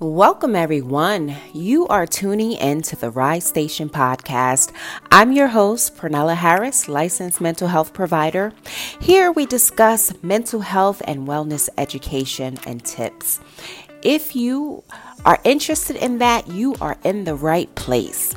Welcome, everyone. You are tuning in to the Rise Station podcast. I'm your host, Pernella Harris, licensed mental health provider. Here we discuss mental health and wellness education and tips. If you are interested in that, you are in the right place.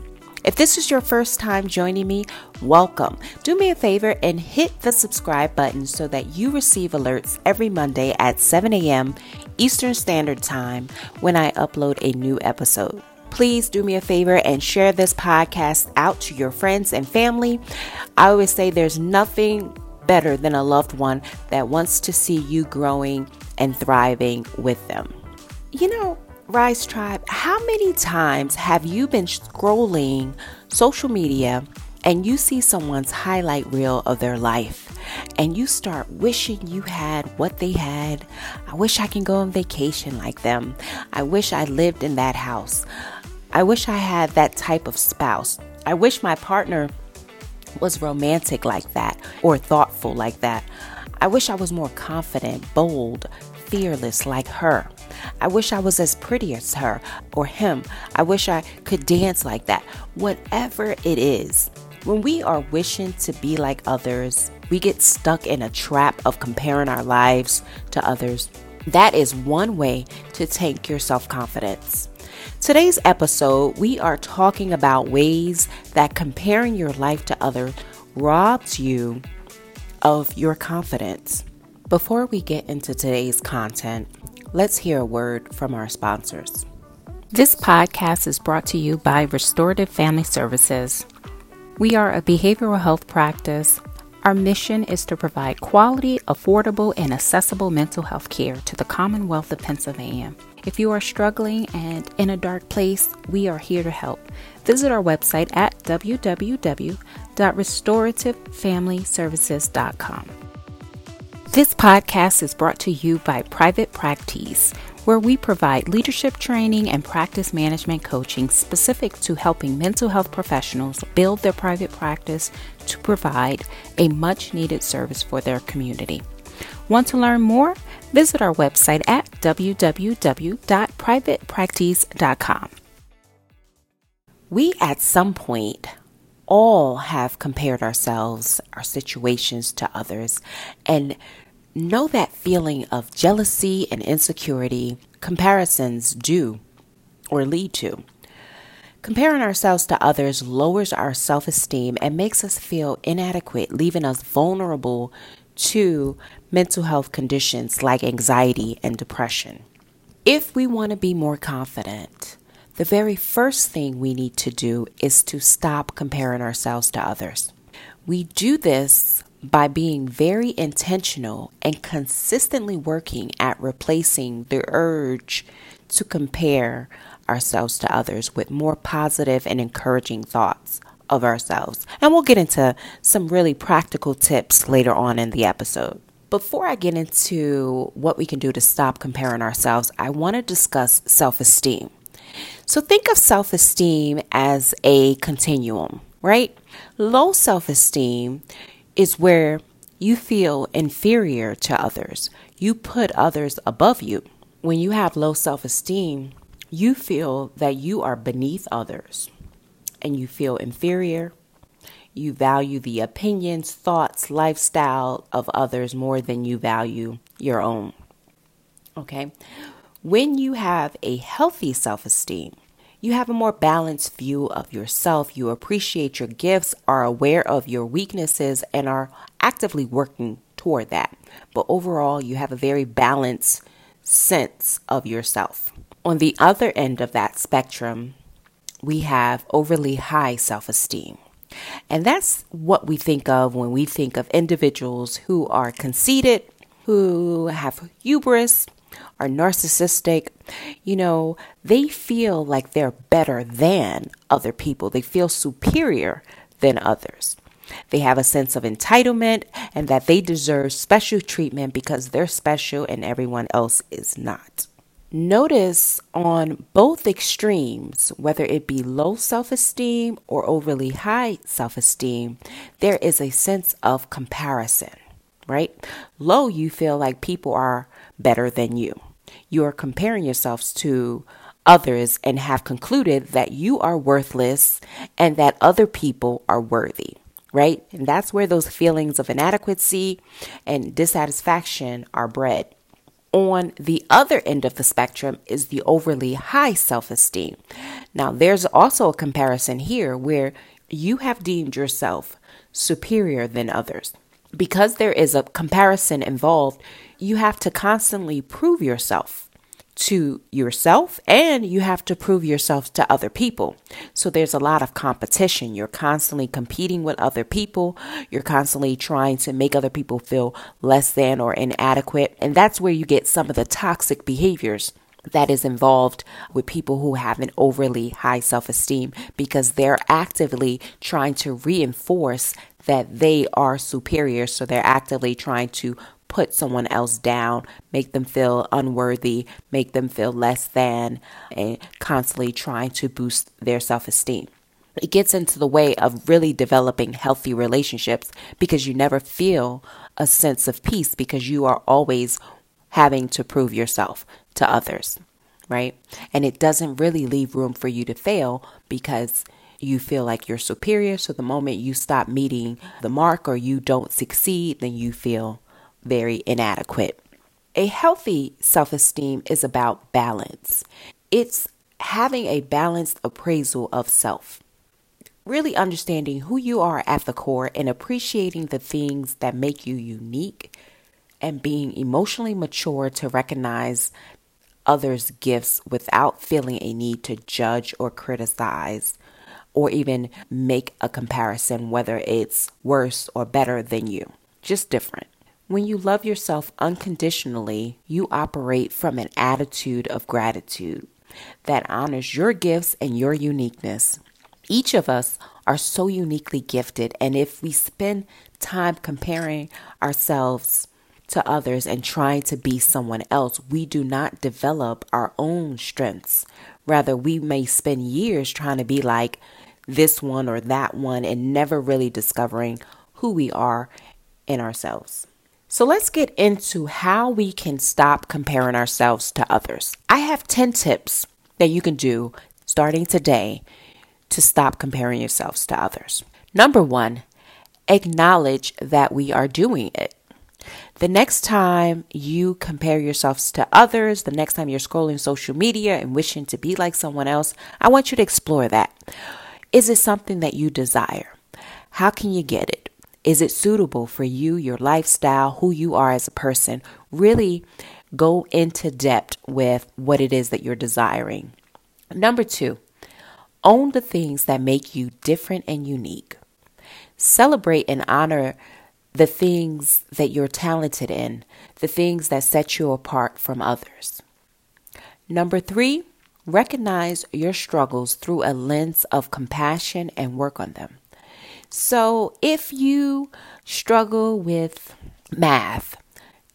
If this is your first time joining me, welcome. Do me a favor and hit the subscribe button so that you receive alerts every Monday at 7 a.m. Eastern Standard Time when I upload a new episode. Please do me a favor and share this podcast out to your friends and family. I always say there's nothing better than a loved one that wants to see you growing and thriving with them. You know, Rise Tribe, how many times have you been scrolling social media and you see someone's highlight reel of their life and you start wishing you had what they had? I wish I can go on vacation like them. I wish I lived in that house. I wish I had that type of spouse. I wish my partner was romantic like that or thoughtful like that. I wish I was more confident, bold, fearless like her. I wish I was as pretty as her or him. I wish I could dance like that. Whatever it is, when we are wishing to be like others, we get stuck in a trap of comparing our lives to others. That is one way to tank your self confidence. Today's episode, we are talking about ways that comparing your life to others robs you of your confidence. Before we get into today's content, let's hear a word from our sponsors. This podcast is brought to you by Restorative Family Services. We are a behavioral health practice. Our mission is to provide quality, affordable, and accessible mental health care to the Commonwealth of Pennsylvania. If you are struggling and in a dark place, we are here to help. Visit our website at www.restorativefamilyservices.com. This podcast is brought to you by Private Practice, where we provide leadership training and practice management coaching specific to helping mental health professionals build their private practice to provide a much needed service for their community. Want to learn more? Visit our website at www.privatepractice.com. We at some point all have compared ourselves, our situations to others, and know that feeling of jealousy and insecurity comparisons do or lead to. Comparing ourselves to others lowers our self esteem and makes us feel inadequate, leaving us vulnerable to mental health conditions like anxiety and depression. If we want to be more confident, the very first thing we need to do is to stop comparing ourselves to others. We do this by being very intentional and consistently working at replacing the urge to compare ourselves to others with more positive and encouraging thoughts of ourselves. And we'll get into some really practical tips later on in the episode. Before I get into what we can do to stop comparing ourselves, I want to discuss self esteem. So think of self esteem as a continuum, right? Low self esteem is where you feel inferior to others. You put others above you. When you have low self esteem, you feel that you are beneath others and you feel inferior. You value the opinions, thoughts, lifestyle of others more than you value your own. Okay? When you have a healthy self esteem, you have a more balanced view of yourself. You appreciate your gifts, are aware of your weaknesses, and are actively working toward that. But overall, you have a very balanced sense of yourself. On the other end of that spectrum, we have overly high self esteem. And that's what we think of when we think of individuals who are conceited, who have hubris, are narcissistic, you know, they feel like they're better than other people. They feel superior than others. They have a sense of entitlement and that they deserve special treatment because they're special and everyone else is not. Notice on both extremes, whether it be low self esteem or overly high self esteem, there is a sense of comparison, right? Low, you feel like people are better than you. you are comparing yourselves to others and have concluded that you are worthless and that other people are worthy, right? And that's where those feelings of inadequacy and dissatisfaction are bred. On the other end of the spectrum is the overly high self esteem. Now, there's also a comparison here where you have deemed yourself superior than others. Because there is a comparison involved, you have to constantly prove yourself to yourself and you have to prove yourself to other people. So there's a lot of competition. You're constantly competing with other people. You're constantly trying to make other people feel less than or inadequate. And that's where you get some of the toxic behaviors that is involved with people who have an overly high self esteem because they're actively trying to reinforce that they are superior. So they're actively trying to put someone else down, make them feel unworthy, make them feel less than, and constantly trying to boost their self esteem. It gets into the way of really developing healthy relationships because you never feel a sense of peace because you are always having to prove yourself to others, right? And it doesn't really leave room for you to fail because you feel like you're superior. So the moment you stop meeting the mark or you don't succeed, then you feel very inadequate. A healthy self esteem is about balance, it's having a balanced appraisal of self. Really understanding who you are at the core and appreciating the things that make you unique, and being emotionally mature to recognize others' gifts without feeling a need to judge or criticize or even make a comparison whether it's worse or better than you. Just different. When you love yourself unconditionally, you operate from an attitude of gratitude that honors your gifts and your uniqueness. Each of us are so uniquely gifted, and if we spend time comparing ourselves to others and trying to be someone else, we do not develop our own strengths. Rather, we may spend years trying to be like this one or that one and never really discovering who we are in ourselves. So let's get into how we can stop comparing ourselves to others. I have 10 tips that you can do starting today to stop comparing yourselves to others. Number one, acknowledge that we are doing it. The next time you compare yourselves to others, the next time you're scrolling social media and wishing to be like someone else, I want you to explore that. Is it something that you desire? How can you get it? Is it suitable for you, your lifestyle, who you are as a person? Really go into depth with what it is that you're desiring. Number two, own the things that make you different and unique. Celebrate and honor the things that you're talented in, the things that set you apart from others. Number three, recognize your struggles through a lens of compassion and work on them. So if you struggle with math,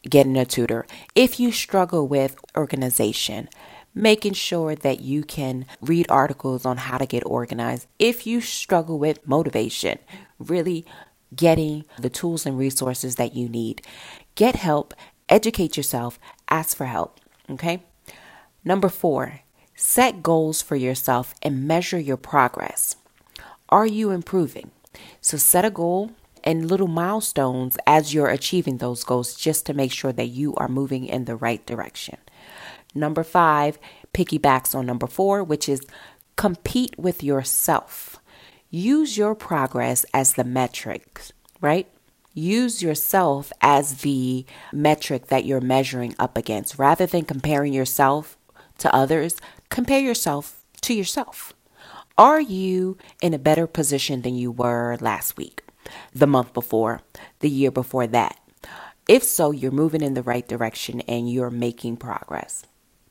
getting a tutor. If you struggle with organization, making sure that you can read articles on how to get organized. If you struggle with motivation, really getting the tools and resources that you need. Get help, educate yourself, ask for help. Okay? Number four, set goals for yourself and measure your progress. Are you improving? So set a goal and little milestones as you're achieving those goals just to make sure that you are moving in the right direction. Number five piggybacks on number four, which is compete with yourself. Use your progress as the metric, right? Use yourself as the metric that you're measuring up against. Rather than comparing yourself to others, compare yourself to yourself. Are you in a better position than you were last week, the month before, the year before that? If so, you're moving in the right direction and you're making progress.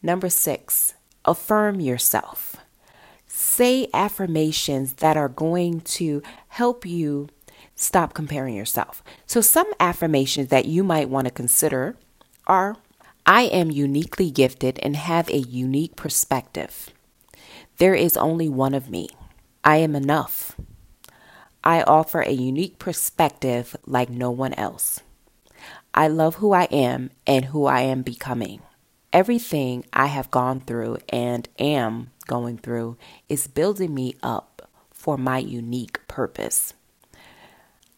Number six, affirm yourself. Say affirmations that are going to help you stop comparing yourself. So, some affirmations that you might want to consider are I am uniquely gifted and have a unique perspective. There is only one of me. I am enough. I offer a unique perspective like no one else. I love who I am and who I am becoming. Everything I have gone through and am going through is building me up for my unique purpose.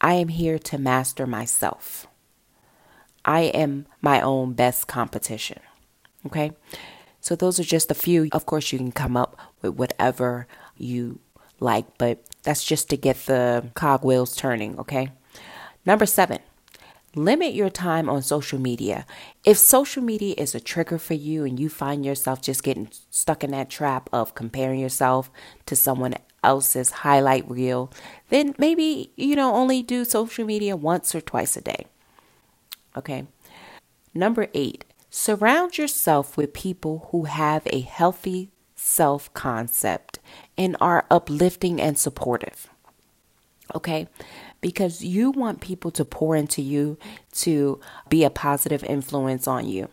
I am here to master myself. I am my own best competition. Okay? So, those are just a few. Of course, you can come up with whatever you like, but that's just to get the cogwheels turning. Okay? Number seven, limit your time on social media. If social media is a trigger for you and you find yourself just getting stuck in that trap of comparing yourself to someone else's highlight reel, then maybe, you know, only do social media once or twice a day. Okay. Number eight, surround yourself with people who have a healthy self concept and are uplifting and supportive. Okay. Because you want people to pour into you to be a positive influence on you.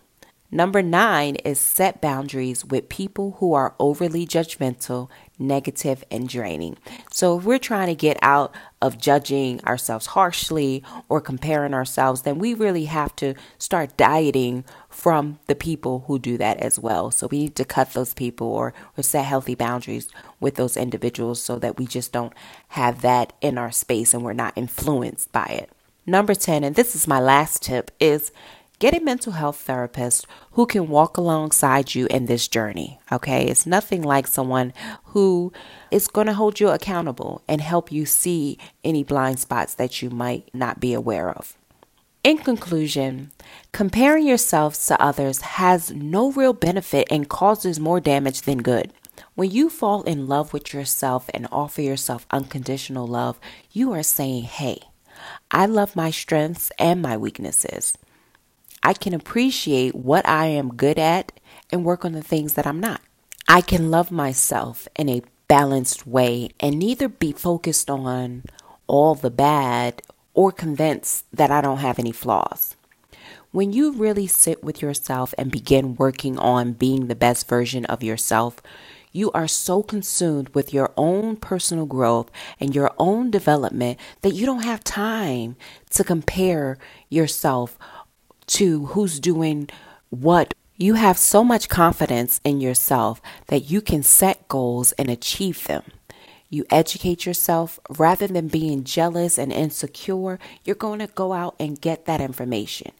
Number nine is set boundaries with people who are overly judgmental, negative, and draining. So, if we're trying to get out of judging ourselves harshly or comparing ourselves, then we really have to start dieting from the people who do that as well. So, we need to cut those people or, or set healthy boundaries with those individuals so that we just don't have that in our space and we're not influenced by it. Number 10, and this is my last tip, is Get a mental health therapist who can walk alongside you in this journey. Okay. It's nothing like someone who is going to hold you accountable and help you see any blind spots that you might not be aware of. In conclusion, comparing yourselves to others has no real benefit and causes more damage than good. When you fall in love with yourself and offer yourself unconditional love, you are saying, Hey, I love my strengths and my weaknesses. I can appreciate what I am good at and work on the things that I'm not. I can love myself in a balanced way and neither be focused on all the bad or convinced that I don't have any flaws. When you really sit with yourself and begin working on being the best version of yourself, you are so consumed with your own personal growth and your own development that you don't have time to compare yourself to who's doing what. You have so much confidence in yourself that you can set goals and achieve them. You educate yourself rather than being jealous and insecure, you're going to go out and get that information.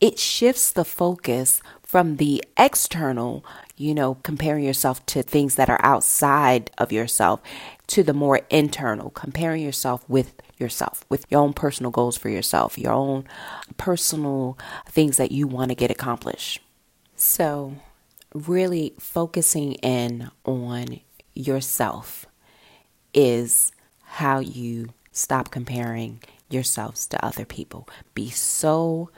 It shifts the focus from the external, you know, comparing yourself to things that are outside of yourself, to the more internal, comparing yourself with yourself, with your own personal goals for yourself, your own personal things that you want to get accomplished. So, really focusing in on yourself is how you stop comparing yourselves to other people. Be so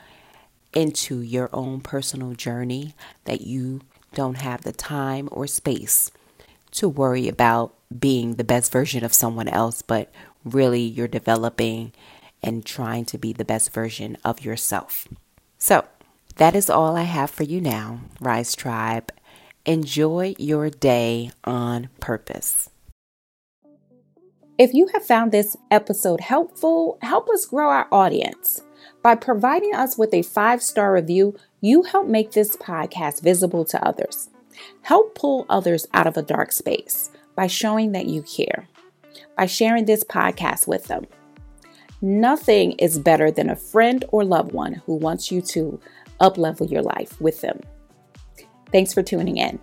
into your own personal journey that you don't have the time or space to worry about being the best version of someone else, but really you're developing and trying to be the best version of yourself. So, that is all I have for you now, Rise Tribe. Enjoy your day on purpose. If you have found this episode helpful, help us grow our audience. By providing us with a five star review, you help make this podcast visible to others. Help pull others out of a dark space by showing that you care, by sharing this podcast with them. Nothing is better than a friend or loved one who wants you to uplevel your life with them. Thanks for tuning in.